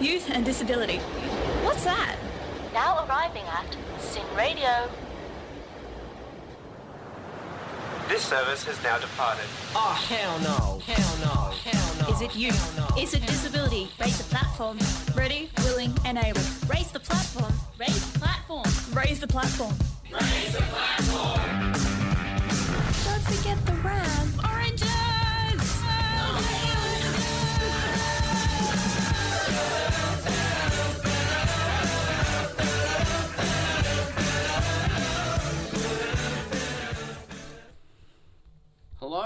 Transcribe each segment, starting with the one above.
Youth and disability. What's that? Now arriving at SYN Radio. This service has now departed. Oh, hell no. Hell no. Hell no. Is it youth? Hell no. Is it disability? Raise the platform. Ready, willing, and able. Raise the platform. Raise the platform. Raise the platform. Raise the platform. Don't forget the ram.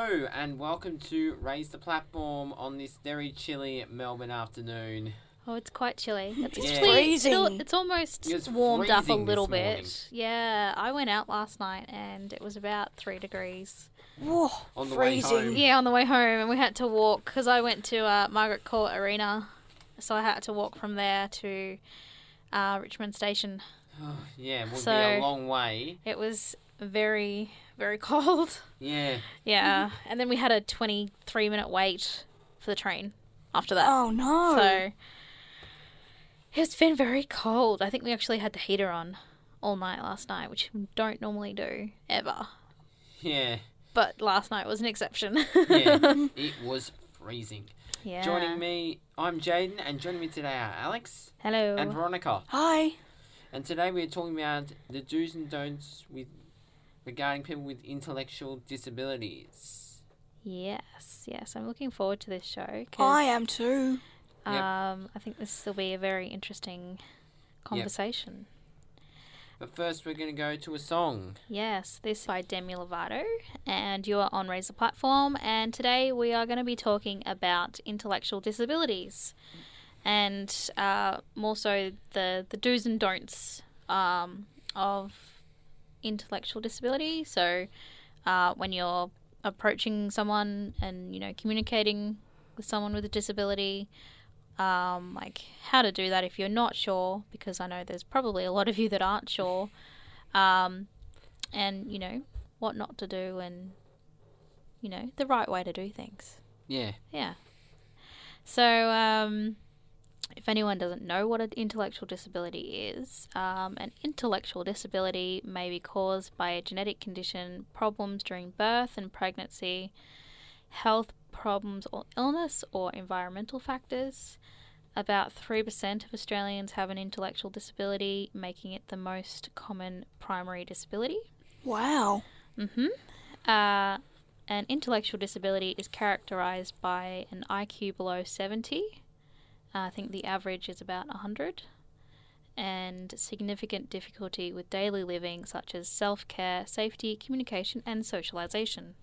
Hello and welcome to Raise the Platform on this very chilly Melbourne afternoon. Oh, it's quite chilly. It's Yeah. actually Freezing. It's, it's almost It warmed up a little this morning. bit. Yeah, I went out last night and it was about three degrees. Whoa, On the way freezing. home. Yeah, on the way home, and we had to walk because I went to uh, Margaret Court Arena, so I had to walk from there to uh, Richmond Station. Yeah, it would be a long way. It was very, very cold. Yeah. Yeah, and then we had a twenty-three minute wait for the train after that. Oh no. So it's been very cold. I think we actually had the heater on all night last night, which we don't normally do ever. Yeah. But last night was an exception. Yeah. it was freezing. yeah. Joining me, I'm Jaden, and joining me today are Alex Hello. and Veronica. Hi. And today we're talking about the do's and don'ts with regarding people with intellectual disabilities. Yes, yes. I'm looking forward to this show. I am too. Yep. Um, I think this will be a very interesting conversation. But first, we're going to go to a song. Yes, this is by Demi Lovato, and you are on Razor Platform. And today we are going to be talking about intellectual disabilities, and uh, more so the the do's and don'ts um, of intellectual disability. So, uh, when you're approaching someone and you know communicating with someone with a disability, um, like how to do that if you're not sure, because I know there's probably a lot of you that aren't sure, um, and you know what not to do, and you know the right way to do things. Yeah. Yeah. So, um, if anyone doesn't know what an intellectual disability is, um, an intellectual disability may be caused by a genetic condition, problems during birth and pregnancy, health problems or illness, or environmental factors. About 3% of Australians have an intellectual disability, making it the most common primary disability. Wow. Uh, an intellectual disability is characterized by an IQ below 70. Uh, I think the average is about 100. And significant difficulty with daily living, such as self care, safety, communication, and socialization.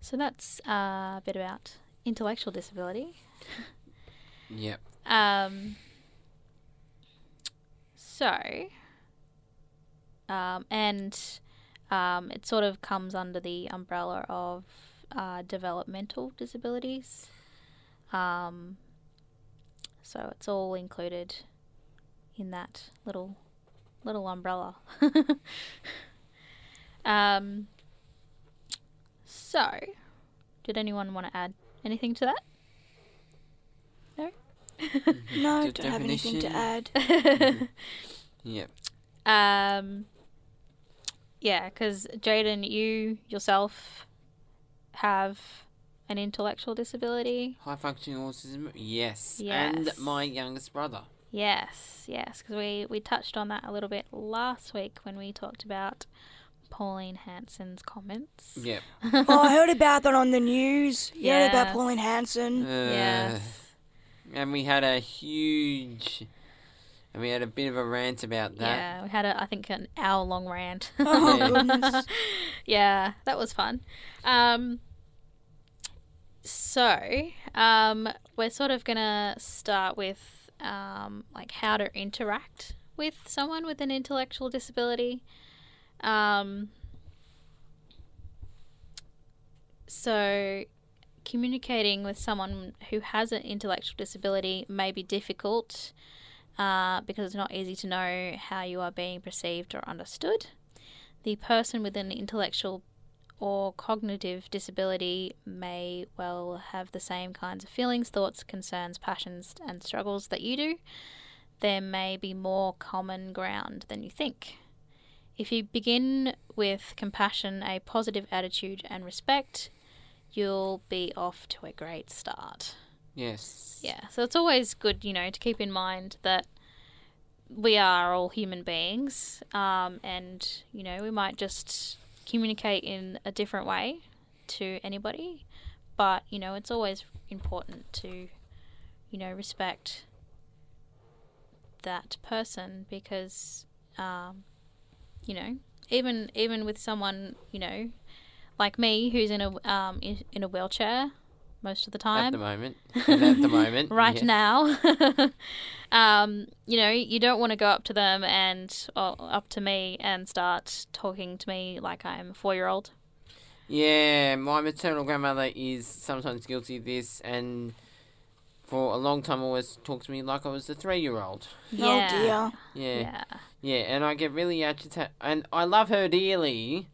So that's uh, a bit about intellectual disability. Yep. Um, so, um, and um, it sort of comes under the umbrella of uh, developmental disabilities. Um, so it's all included in that little little umbrella. um, so, did anyone want to add anything to that? No. No, The don't have anything to definition. add. Yep. Um, yeah, because Jaden, you yourself have an intellectual disability. High functioning autism, yes. Yes. And my youngest brother. Yes, yes, because we, we touched on that a little bit last week when we talked about Pauline Hanson's comments. Yep. oh, I heard about that on the news. You heard about Pauline Hanson. Uh, Yes. And we had a huge. And we had a bit of a rant about that. Yeah, we had a I think an hour long rant. Oh, Yeah. goodness. yeah, that was fun. Um, so, um, we're sort of gonna start with um, like how to interact with someone with an intellectual disability. Um, so, communicating with someone who has an intellectual disability may be difficult uh, because it's not easy to know how you are being perceived or understood. The person with an intellectual or cognitive disability may well have the same kinds of feelings, thoughts, concerns, passions, and struggles that you do, there may be more common ground than you think. If you begin with compassion, a positive attitude, and respect, you'll be off to a great start. Yes. Yeah, so it's always good, you know, to keep in mind that we are all human beings, um, and you know, we might just communicate in a different way to anybody, but you know, it's always important to, you know, respect that person because, um, you know, even even with someone, you know, like me who's in a um in, in a wheelchair most of the time At the moment. At the moment. right yes. now. um, you know, you don't want to go up to them and or up to me and start talking to me like I'm a four year old. Yeah, my maternal grandmother is sometimes guilty of this, and for a long time always talked to me like I was a three year old. Yeah. Oh dear. Yeah. Yeah. Yeah, and I get really agitated, and I love her dearly,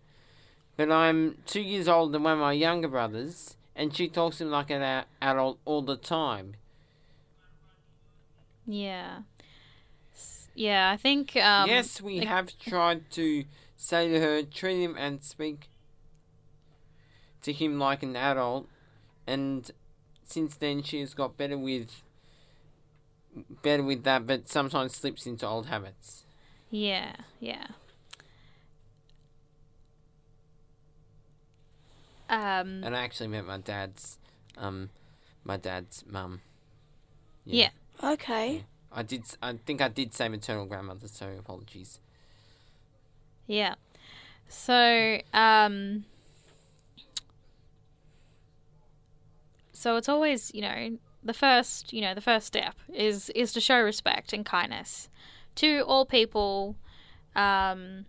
but I'm two years older than one of my younger brothers, and she talks to me like an adult all the time. Yeah. Yeah, I think um yes, we like- have tried to say to her, treat him and speak to him like an adult, and since then she has got better with better with that, but sometimes slips into old habits. Yeah, yeah. Um And I actually met my dad's, um, my dad's mum. yeah. Okay. I did. I think I did say maternal grandmother, so apologies. Yeah. So, um So it's always, you know, the first, you know, the first step is is to show respect and kindness to all people um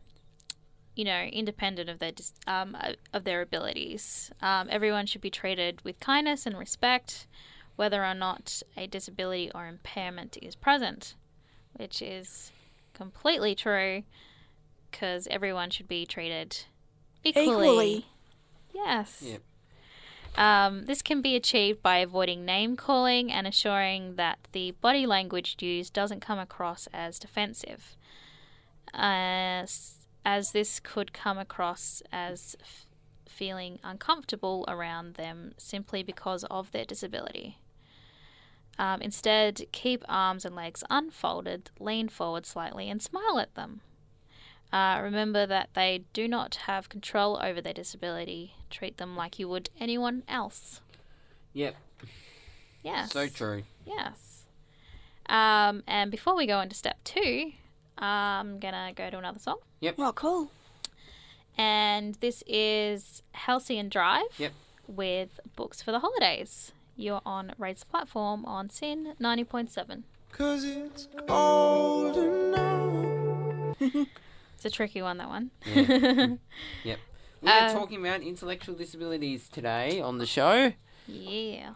you know, independent of their dis- um uh, of their abilities. Um everyone should be treated with kindness and respect whether or not a disability or impairment is present, which is completely true because everyone should be treated equally. Equally. Yes. Yep. Um, this can be achieved by avoiding name calling and assuring that the body language used doesn't come across as defensive, as, as this could come across as f- feeling uncomfortable around them simply because of their disability. Um, instead, keep arms and legs unfolded, lean forward slightly, and smile at them. Uh, remember that they do not have control over their disability. Treat them like you would anyone else. Yep. Yes. So true. Yes. Um, and before we go into step two, I'm gonna go to another song, Yep. Well, cool. and this is Halcyon Drive Yep. with Books for the Holidays. You're on Raise the Platform on SYN 90.7. Cause it's cold enough. It's a tricky one, that one. Yep. We are Uh, talking about intellectual disabilities today on the show. Yeah.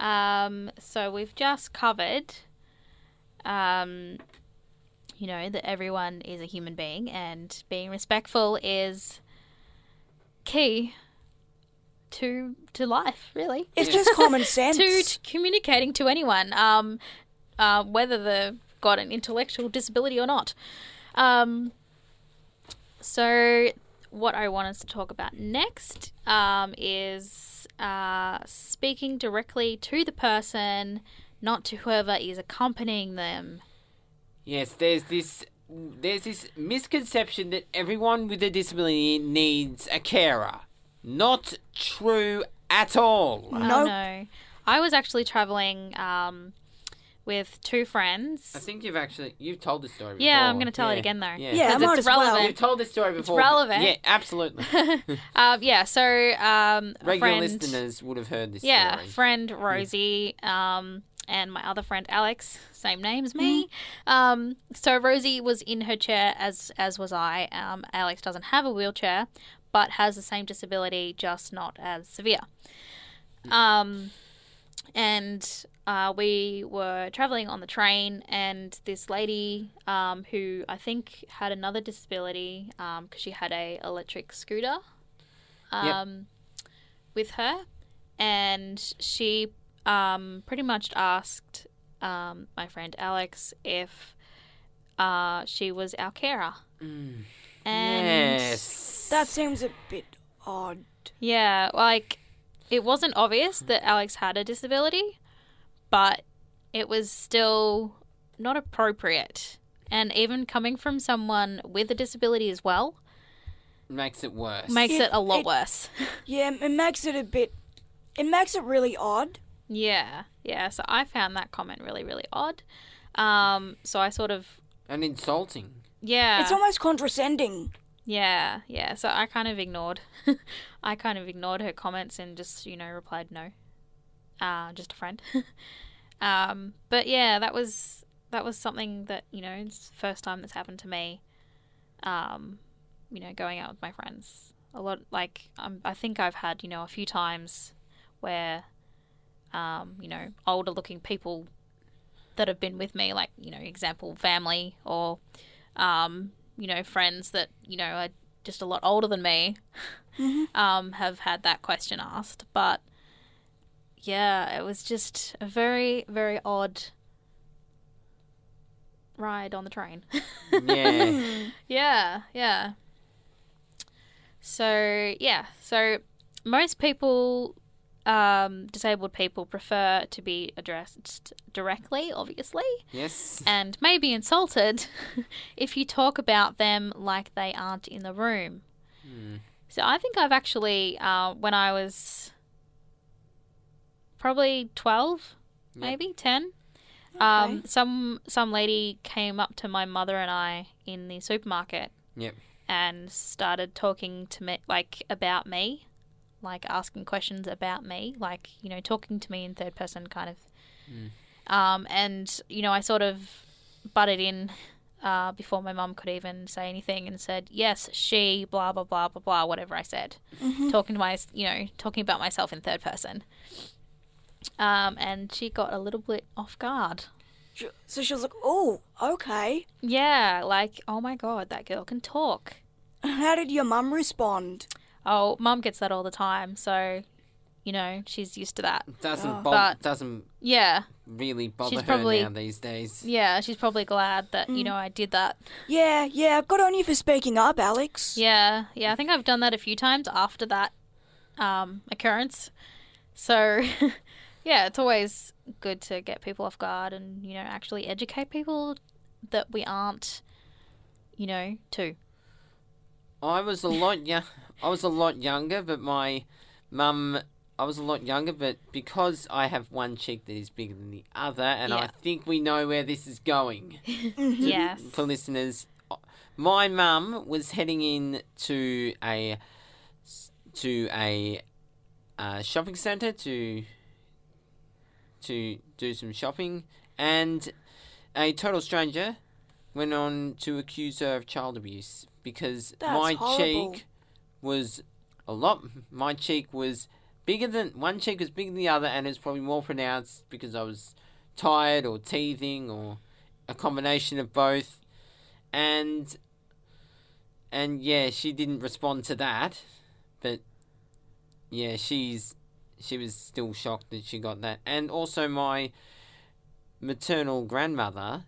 Um, so we've just covered, um, you know, that everyone is a human being and being respectful is key to to life, really. It's just common sense. to, to communicating to anyone, um, uh, whether they've got an intellectual disability or not. Um, so, what I want us to talk about next um, is uh, speaking directly to the person, not to whoever is accompanying them. Yes, there's this there's this misconception that everyone with a disability needs a carer. Not true at all. Oh Nope. no. I was actually traveling um, with two friends. I think you've actually you've told this story before. Yeah, I'm gonna tell it again, though. Yeah. Yeah, Because might it's as well. relevant. You've told this story before. but- relevant. Yeah, absolutely. Um, yeah, so um, Regular friend, listeners would have heard this yeah, story. friend Rosie, um, and my other friend Alex, same name as me. Um, so Rosie was in her chair as as was I. Um, Alex doesn't have a wheelchair, but has the same disability, just not as severe. Um, and uh, we were traveling on the train, and this lady, um, who I think had another disability, because she had a electric scooter. um, with her, and she um, pretty much asked um, my friend Alex if uh, she was our carer. And yes. That seems a bit odd. yeah, like it wasn't obvious that Alex had a disability, but it was still not appropriate. And even coming from someone with a disability as well makes it worse. makes It- it a lot it- worse. Yeah, it makes it a bit. It makes it really odd. Yeah, yeah. So I found that comment really, really odd. Um, so I sort of, and insulting. yeah, It's almost condescending. yeah, yeah. So I kind of ignored, I kind of ignored her comments and just, you know, replied no. Uh, just a friend. um, but yeah, that was that was something that you know, it's the first time that's happened to me. Um, you know, going out with my friends. A lot, like um, I think I've had, you know, a few times where, um, you know, older looking people that have been with me, like you know, example family or, um, you know, friends that you know are just a lot older than me, um, have had that question asked. But yeah, it was just a very, very odd ride on the train. Yeah. Yeah, yeah. So yeah, so most people, um, disabled people, prefer to be addressed directly, obviously, yes. and may be insulted if you talk about them like they aren't in the room. So I think I've actually, uh, when I was probably twelve, maybe ten. Um, some some lady came up to my mother and I in the supermarket Yep. and started talking to me like about me, like asking questions about me, like you know talking to me in third person kind of. Um, and you know I sort of butted in uh, before my mum could even say anything and said yes she blah blah blah blah blah whatever I said, talking to my you know talking about myself in third person. Um, and she got a little bit off guard. So she was like, "Oh, okay." Yeah, like oh my god, that girl can talk. How did your mum respond? Oh, mum gets that all the time, so you know she's used to that. Doesn't bo- But- doesn't Yeah, really bother She's her now these days. yeah, she's probably glad that you know I did that. Yeah, yeah. Good on you for speaking up, Alex. Yeah, yeah, I think I've done that a few times after that um, occurrence. So, yeah, it's always good to get people off guard and you know actually educate people that we aren't, you know, too. I was a lot yeah, I was a lot younger, but my mum. I was a lot younger, but because I have one cheek that is bigger than the other, and I think we know where this is going. Yes. for listeners, my mum was heading in to a to a uh, shopping centre to to do some shopping, and a total stranger went on to accuse her of child abuse because That's my horrible. cheek was a lot. My cheek was bigger than one cheek was bigger than the other, and it's probably more pronounced because I was tired or teething or a combination of both. And and yeah, she didn't respond to that, but yeah, she's she was still shocked that she got that. And also my maternal grandmother,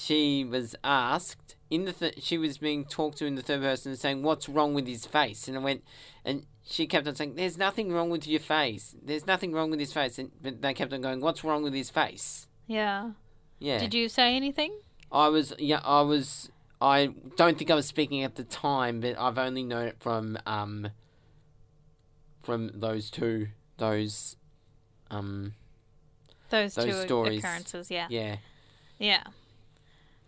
she was asked in the th- she was being talked to in the third person saying what's wrong with his face and I went and she kept on saying there's nothing wrong with your face there's nothing wrong with his face and but they kept on going what's wrong with his face Yeah. yeah Did you say anything? I was yeah I was I don't think I was speaking at the time but I've only known it from um from those two those um Those, Those two stories. occurrences, yeah. yeah Yeah.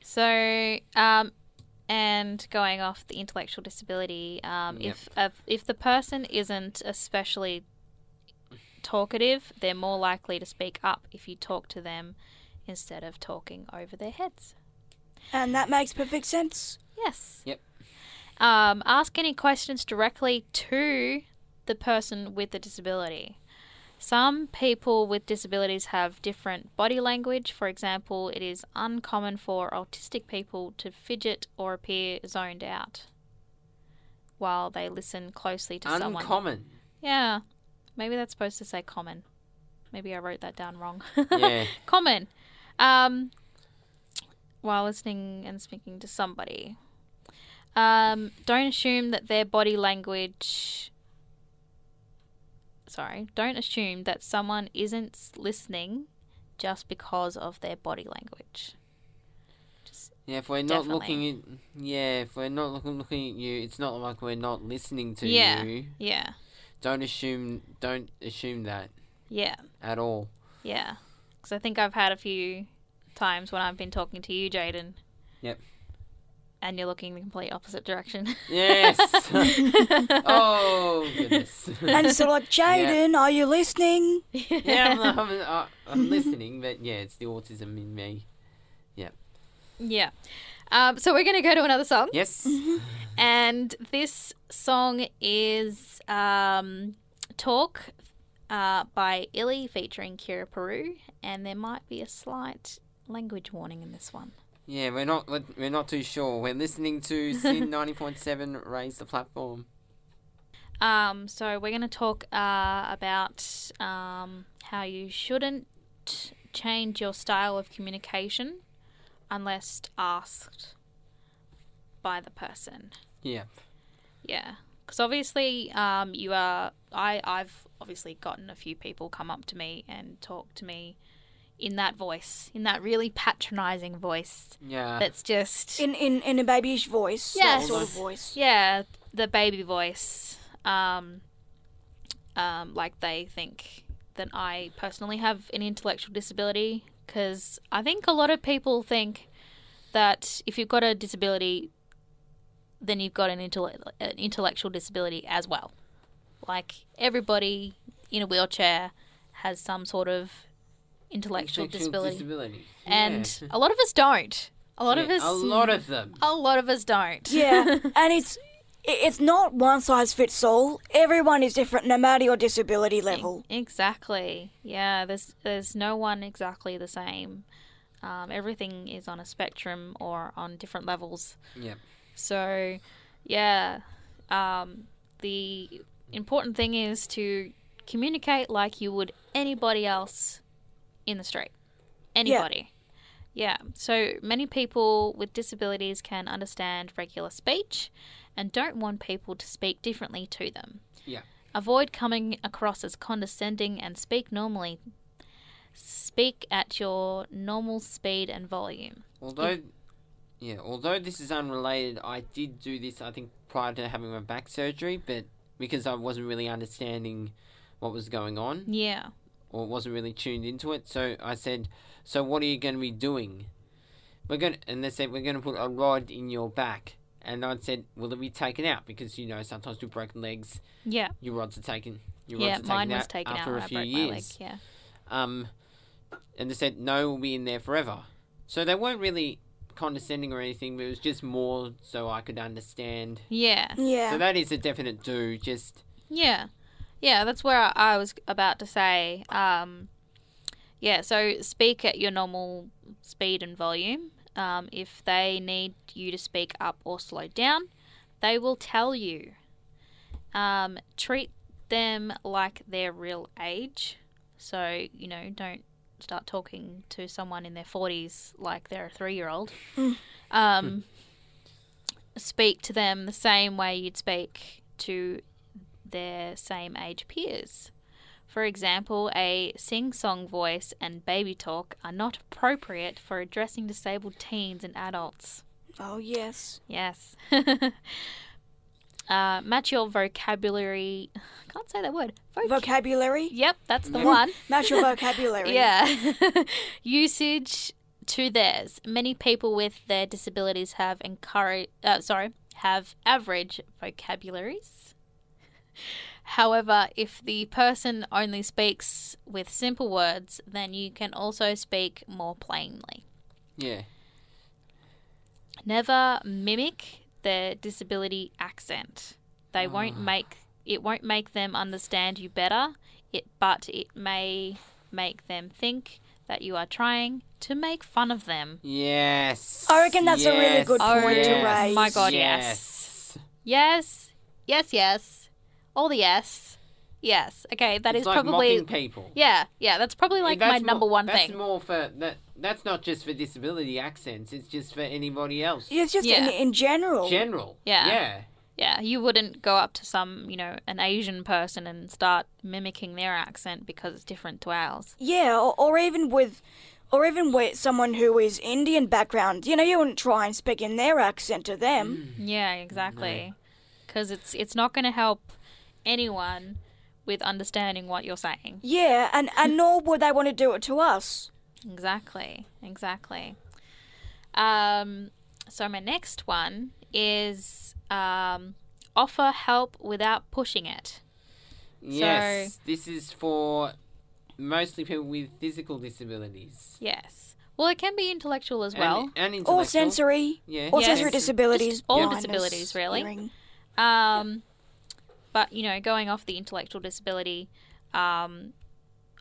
So, um, and going off the intellectual disability, um, Yep. if uh, if the person isn't especially talkative, they're more likely to speak up if you talk to them instead of talking over their heads. And that makes perfect sense. Yes. Yep. Um, ask any questions directly to the person with the disability. Some people with disabilities have different body language. For example, it is uncommon for autistic people to fidget or appear zoned out. while they listen closely to someone. Uncommon. Yeah. Maybe that's supposed to say common. Maybe I wrote that down wrong. Yeah. common. Um, while listening and speaking to somebody. Um, don't assume that their body language. Sorry. Don't assume that someone isn't listening just because of their body language. Just Yeah, if we're not Definitely. looking at yeah, if we're not looking looking at you, it's not like we're not listening to Yeah. you. yeah, Don't assume don't assume that yeah. at all. Yeah, because I think I've had a few times when I've been talking to you, Jaden. Yep. And you're looking the complete opposite direction. Yes. oh goodness. And it's sort of like, Jaden, are you listening? yeah, I'm, I'm, uh, I'm listening, but yeah, it's the autism in me. yeah. Yeah. Um, so we're going to go to another song. Yes. And this song is um, Talk uh, by Illy featuring Kira Puru. And there might be a slight language warning in this one. Yeah, we're not we're not too sure. We're listening to SYN ninety point seven. Raise the platform. Um, so we're going to talk uh, about um, how you shouldn't change your style of communication unless asked by the person. Yeah. Yeah, because obviously, um, you are. I I've obviously gotten a few people come up to me and talk to me in that voice, in that really patronising voice. Yeah. That's just In, in, in a babyish voice. Yes. That sort of voice. Yeah, the baby voice. Um, um, like they think that I personally have an intellectual disability because I think a lot of people think that if you've got a disability, then you've got an, intell- an intellectual disability as well. Like everybody in a wheelchair has some sort of intellectual Intellectual disability, disability. and Yeah. a lot of us don't. A lot of us. A lot of them. A lot of us don't. Yeah, and it's it's not one size fits all. Everyone is different, no matter your disability level. Exactly. Yeah, there's there's no one exactly the same. Um, everything is on a spectrum or on different levels. Yeah. So, yeah, um, the important thing is to communicate like you would anybody else in the street. Anybody. Yeah. So many people with disabilities can understand regular speech and don't want people to speak differently to them. Yeah. Avoid coming across as condescending and speak normally. Speak at your normal speed and volume. Although, yeah, although this is unrelated, I did do this. I think prior to having my back surgery, but because I wasn't really understanding what was going on Yeah. Or wasn't really tuned into it, so I said, "So what are you going to be doing?" We're going, and they said we're going to put a rod in your back, and I said, "Will it be taken out?" Because you know sometimes with broken legs, Yeah. your rods are taken. Your Yeah, rods are mine taken was out taken out after when a I few years. leg. Yeah. Um, and they said no, we'll be in there forever. So they weren't really condescending or anything, but it was just more so I could understand. Yeah. Yeah. So that is a definite do. Just Yeah. Yeah, that's where I, I was about to say. Um, yeah, so speak at your normal speed and volume. Um, if they need you to speak up or slow down, they will tell you. Um, treat them like their real age. So, you know, don't start talking to someone in their 40s like they're a three year old. um, speak to them the same way you'd speak to their same age peers. For example, a sing song voice and baby talk are not appropriate for addressing disabled teens and adults. oh yes. Yes. uh, match your vocabulary. I can't say that word. Voc- Vocabulary. yep, that's the one. Match your vocabulary. Yeah. Usage to theirs. Many people with their disabilities have encourage uh, sorry, have average vocabularies. However, if the person only speaks with simple words, then you can also speak more plainly. yeah, Never mimic their disability accent. They won't ah. make it won't make them understand you better. It but it may make them think that you are trying to make fun of them. yes. I reckon that's a really yes, good point to oh, yes, raise. My God, yes. Yes, yes, yes, all the yes, yes. Okay, that is it's like probably mocking people. yeah, yeah. That's probably like That's my more- number one that's thing. That's more for that. That's not just for disability accents. It's just for anybody else. It's just Yeah. in, in general. General. Yeah. Yeah. Yeah, you wouldn't go up to some, you know, an Asian person and start mimicking their accent because it's different to ours. Yeah, or, or even with, or even with someone who is Indian background. You know, you wouldn't try and speak in their accent to them. Yeah, exactly. Mm-hmm. Because it's it's not going to help anyone with understanding what you're saying. Yeah, and and nor would they want to do it to us. Exactly, exactly. Um, so my next one is um, offer help without pushing it. Yes. This is for mostly people with physical disabilities. Yes. Well, it can be intellectual as well. And, and Or sensory. Yeah. Or Yes. sensory disabilities. Just all blindness, disabilities, really. hearing. Um, but you know, going off the intellectual disability, um,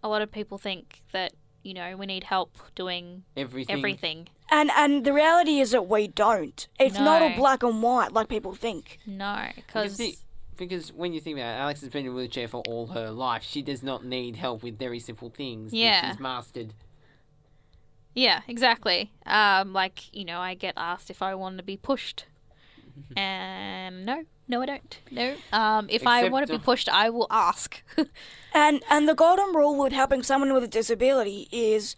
a lot of people think that you know we need help doing Everything. everything. And and the reality is that we don't. It's not all black and white like people think. No, Because, because the- because when you think about it, Alex has been in a wheelchair for all her life. She does not need help with very simple things. that Yeah. She's mastered. yeah, exactly. Um, like you know, I get asked if I want to be pushed, and no, no, I don't. No. Um, if I want to be pushed, I will ask. And and the golden rule with helping someone with a disability is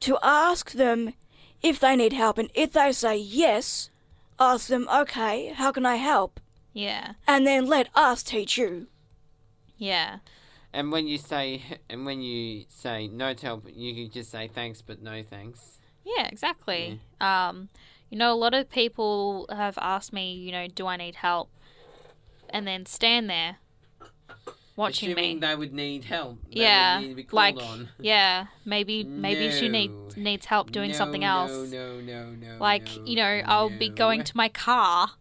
to ask them if they need help and if they say yes, ask them, "Okay, how can I help?" yeah, And then let us teach you. yeah, And when you say and when you say no to help, you can just say thanks, but no thanks. yeah, exactly. Um, you know, a lot of people have asked me, you know, do I need help, and then stand there watching Assuming me. they would need help. They yeah, would need to be called like on. yeah, maybe maybe she need needs help doing No, something else. No, no, no. No. Like no, you know, I'll be going to my car,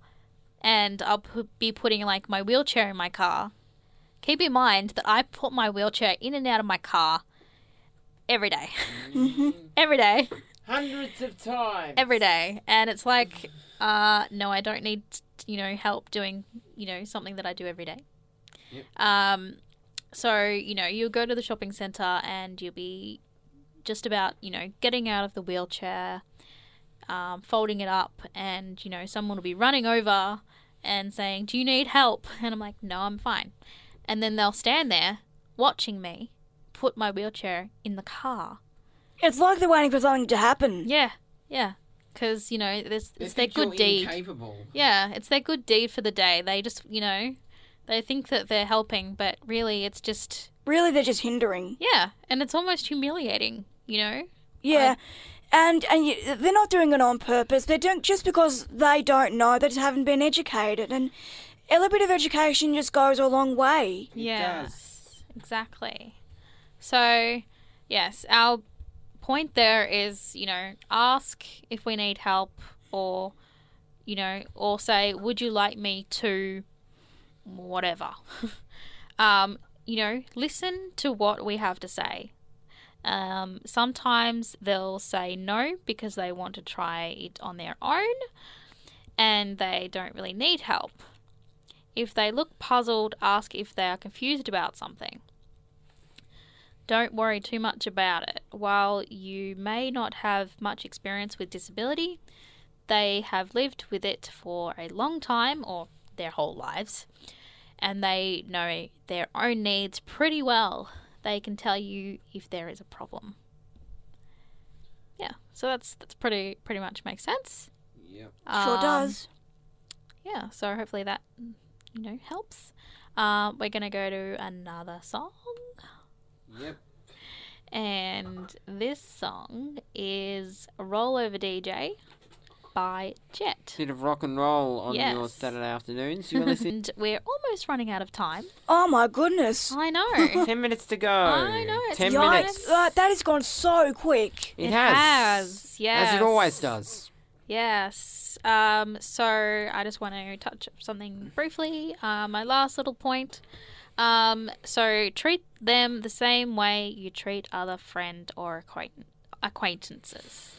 and I'll pu- be putting like my wheelchair in my car. Keep in mind that I put my wheelchair in and out of my car every day, mm-hmm. every day, hundreds of times. every day, and it's like, uh, no, I don't need you know help doing you know something that I do every day. Yep. Um, so you know you'll go to the shopping center and you'll be just about you know getting out of the wheelchair, um, folding it up, and you know someone will be running over and saying, "Do you need help?" And I'm like, "No, I'm fine." And then they'll stand there watching me put my wheelchair in the car. It's like they're waiting for something to happen. Yeah, yeah, because you know this They it's their good deed. Incapable. Yeah, it's their good deed for the day. They just you know they think that they're helping, but really it's just Really, they're just hindering. yeah, and it's almost humiliating. You know. Yeah. And and you, they're not doing it on purpose. They're doing just because they don't know. They just haven't been educated. And a little bit of education just goes a long way. Yes, exactly. So, yes, our point there is, you know, ask if we need help or, you know, or say, would you like me to whatever. um, you know, listen to what we have to say. Um, sometimes they'll say no because they want to try it on their own and they don't really need help. If they look puzzled, ask if they are confused about something. Don't worry too much about it. While you may not have much experience with disability, they have lived with it for a long time or their whole lives, and they know their own needs pretty well. They can tell you if there is a problem. Yeah, so that's that's pretty pretty much makes sense. Yep. Sure Um, does. yeah, so hopefully that you know helps. Um, we're gonna go to another song, Yep. and this song is "Roll Over DJ" by Jet. Bit of rock and roll on your Saturday afternoons. You want to listen? And we're almost running out of time. Oh my goodness. I know. Ten minutes to go. I know, it's Ten yikes. minutes. Uh, that has gone so quick. It, It has. has, As it always does. Yes. Um, so I just want to touch up something briefly. Uh, my last little point. Um, so treat them the same way you treat other friend or acquaint- acquaintances.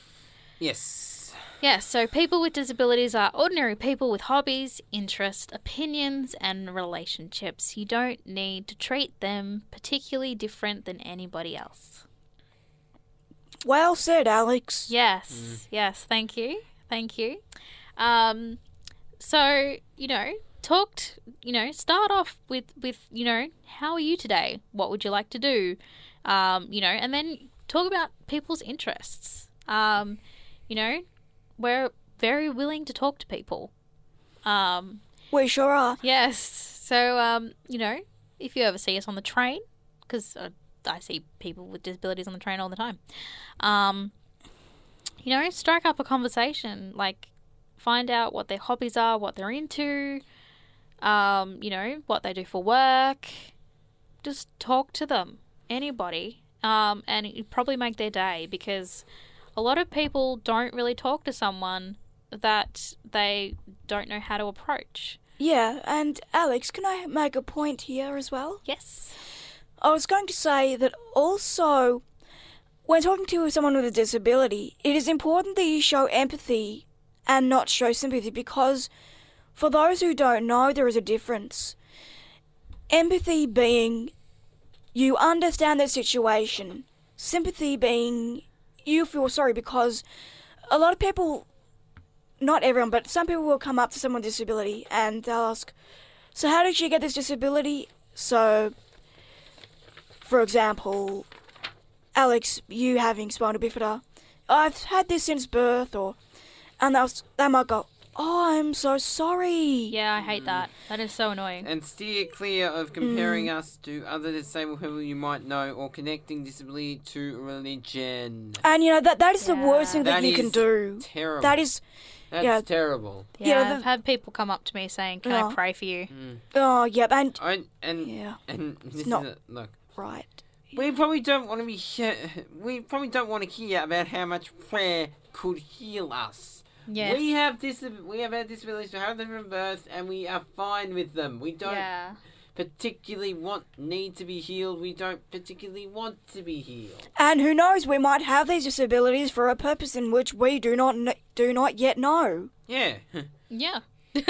Yes. Yes, so people with disabilities are ordinary people with hobbies, interests, opinions, and relationships. You don't need to treat them particularly different than anybody else. Well said, Alex. Yes, yes, thank you. Thank you. Um, so, you know, talked, you know, start off with, with, you know, how are you today? What would you like to do? Um, you know, and then talk about people's interests. Um, you know, we're very willing to talk to people. Um, We sure are. yes. So, um, you know, if you ever see us on the train, because uh, I see people with disabilities on the train all the time, um, you know, strike up a conversation. Like, find out what their hobbies are, what they're into, um, you know, what they do for work. Just talk to them, anybody, um, and it probably make their day because a lot of people don't really talk to someone that they don't know how to approach. Yeah, and Alex, can I make a point here as well? Yes. I was going to say that also, when talking to someone with a disability, it is important that you show empathy and not show sympathy because, for those who don't know, there is a difference. Empathy being you understand their situation, sympathy being you feel sorry because a lot of people, not everyone, but some people will come up to someone with disability and they'll ask, So, how did you get this disability? So, for example, Alex, you having spinal bifida, I've had this since birth, or and they'll, they might go, "Oh, I'm so sorry." Yeah, I hate that. That is so annoying. And steer clear of comparing us to other disabled people you might know or connecting disability to religion. And you know that that is the worst thing that, That you can do. Terrible. That is, That's yeah. terrible. Yeah, Yeah, I've had people come up to me saying, "Can Yeah. I oh. pray for you?" Mm. oh yeah, and I, and Yeah. and this not- is a, look. right. We probably don't want to be. He- we probably don't want to hear about how much prayer could heal us. Yes. We have dis- We have had disabilities to have them from birth, and we are fine with them. We don't Yeah. particularly want need to be healed. We don't particularly want to be healed. And who knows, we might have these disabilities for a purpose in which we do not kn- do not yet know. Yeah. Yeah.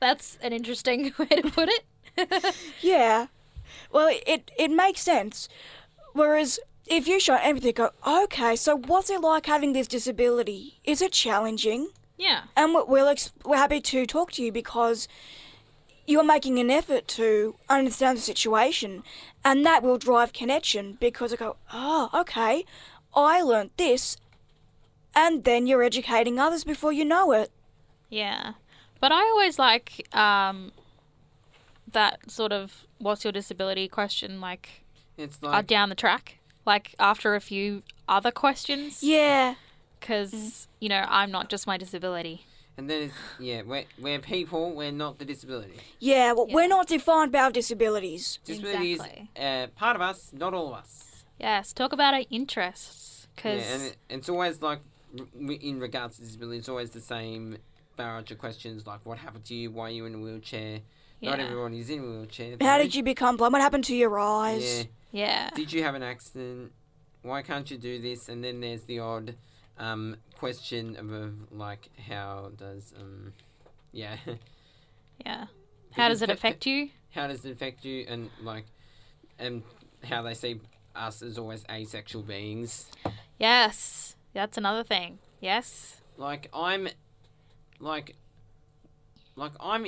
That's an interesting way to put it. Yeah. Well, it it makes sense. Whereas if you show empathy, go, okay, so what's it like having this disability? Is it challenging? yeah. And we- we'll ex- we're happy to talk to you because you're making an effort to understand the situation, and that will drive connection because I go, oh, okay, I learnt this, and then you're educating others before you know it. Yeah. But I always like um that sort of what's your disability question like It's uh, like down the track like after a few other questions Yeah, because you know I'm not just my disability. And then it's, yeah, we're, we're people, we're not the disability. yeah. Well, we're not defined by our disabilities. Disability Exactly. is uh, part of us, not all of us. Yes, talk about our interests Yeah, because and it, it's always like, in regards to disability, it's always the same barrage of questions like, what happened to you? Why are you in a wheelchair? Not everyone is in a wheelchair. How did you become blind? What happened to your eyes? Yeah. yeah, Did you have an accident? Why can't you do this? And then there's the odd um, question of, of like, how does um, yeah, yeah. How does it affect you? how does it affect you? And like, and how they see us as always asexual beings. Yes, that's another thing. Yes. Like I'm, like, like I'm,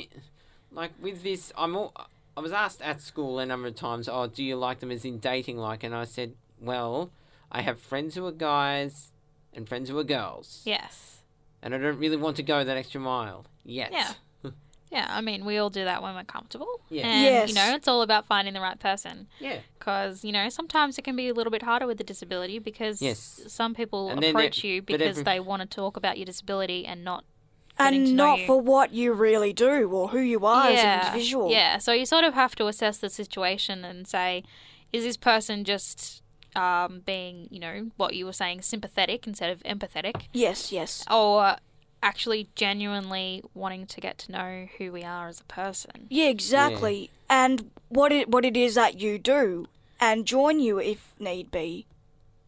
like with this, I'm all. I was asked at school a number of times, "Oh, do you like them as in dating like?" And I said, "Well, I have friends who are guys and friends who are girls, Yes. and I don't really want to go that extra mile yet." Yeah. Yeah, I mean, we all do that when we're comfortable. Yeah. And, Yes. you know, it's all about finding the right person. Yeah. Because, you know, sometimes it can be a little bit harder with a disability because Yes. some people And approach you because every- they want to talk about your disability and not getting to And know not you. for what you really do or who you are as an individual. Yeah, so you sort of have to assess the situation and say, is this person just um, being, you know, what you were saying, sympathetic instead of empathetic, Yes, yes. or actually genuinely wanting to get to know who we are as a person? Yeah, exactly. And what it what it is that you do, and join you if need be.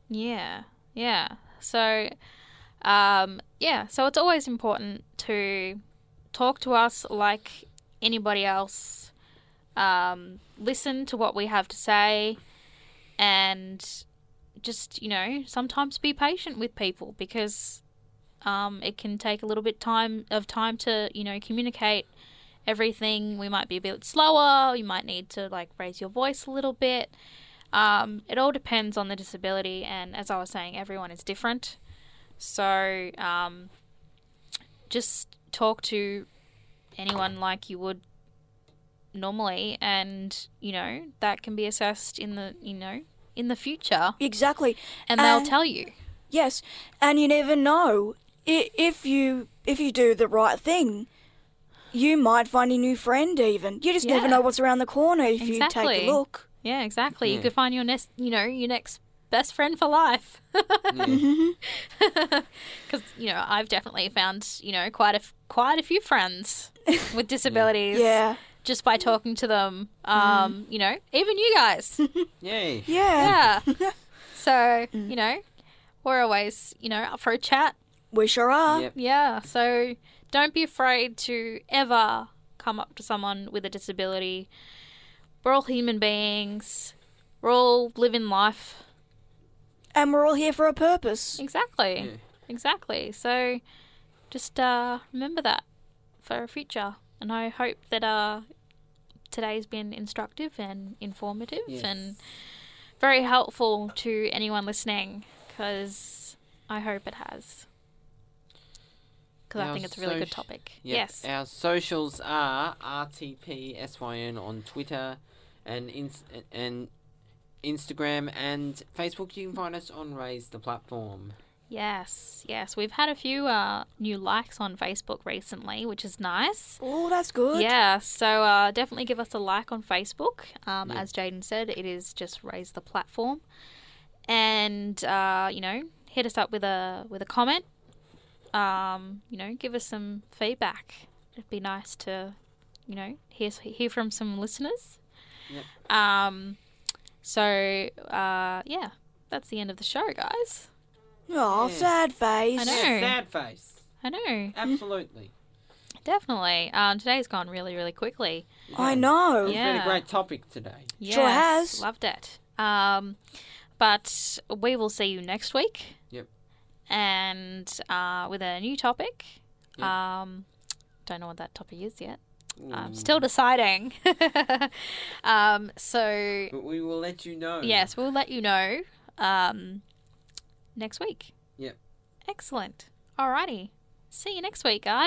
Yeah, yeah. So, Um, yeah, so it's always important to talk to us like anybody else. Um, listen to what we have to say, and just you know sometimes be patient with people because um, it can take a little bit time of time to you know communicate everything. We might be a bit slower. You might need to like raise your voice a little bit. Um, it all depends on the disability, and as I was saying, everyone is different. So um, just talk to anyone like you would normally, and you know that can be assessed in the you know in the future, Exactly. and they'll tell you. Yes, and you never know if you if you do the right thing. You might find a new friend. Even you just never know what's around the corner if you take a look. Yeah, exactly. You could find your next, you know, your next best friend for life. Mm. Yeah. Because you know, I've definitely found you know quite a f- quite a few friends with disabilities. Yeah, Just by talking to them, mm-hmm. um, you know, even you guys. Yay. yeah, yeah. so mm. you know, we're always you know up for a chat. we sure are. Yep. Yeah. So don't be afraid to ever come up to someone with a disability. We're all human beings. We're all living life. And we're all here for a purpose. Exactly. Yeah. Exactly. So just uh, remember that for a future. And I hope that uh, today's been instructive and informative Yes. and very helpful to anyone listening because I hope it has. Because I think it's a really good topic. Yep. Yes. Our socials are RTPSYN on Twitter and ins- and Instagram and Facebook. You can find us on Raise the Platform. Yes. Yes. We've had a few uh, new likes on Facebook recently, which is nice. Oh, that's good. Yeah, so uh, definitely give us a like on Facebook. Um, Yeah. As Jaden said, it is just raise the platform, and uh, you know, hit us up with a with a comment. Um, you know, give us some feedback. It'd be nice to, you know, hear hear from some listeners. Yep. Um, so uh, yeah, that's the end of the show, guys. Oh, Yeah. sad face. I know. Sad face. I know, Absolutely. definitely. Um, today's gone really, really quickly. I know. It's been Yeah. a great topic today. Sure has. Loved it. Um, but we will see you next week. Yep. And uh, with a new topic. Yep. Um, don't know what that topic is yet. I'm still deciding. um, so But we will let you know. yes, we'll let you know um, next week. Yep. Excellent. Alrighty. See you next week, guys.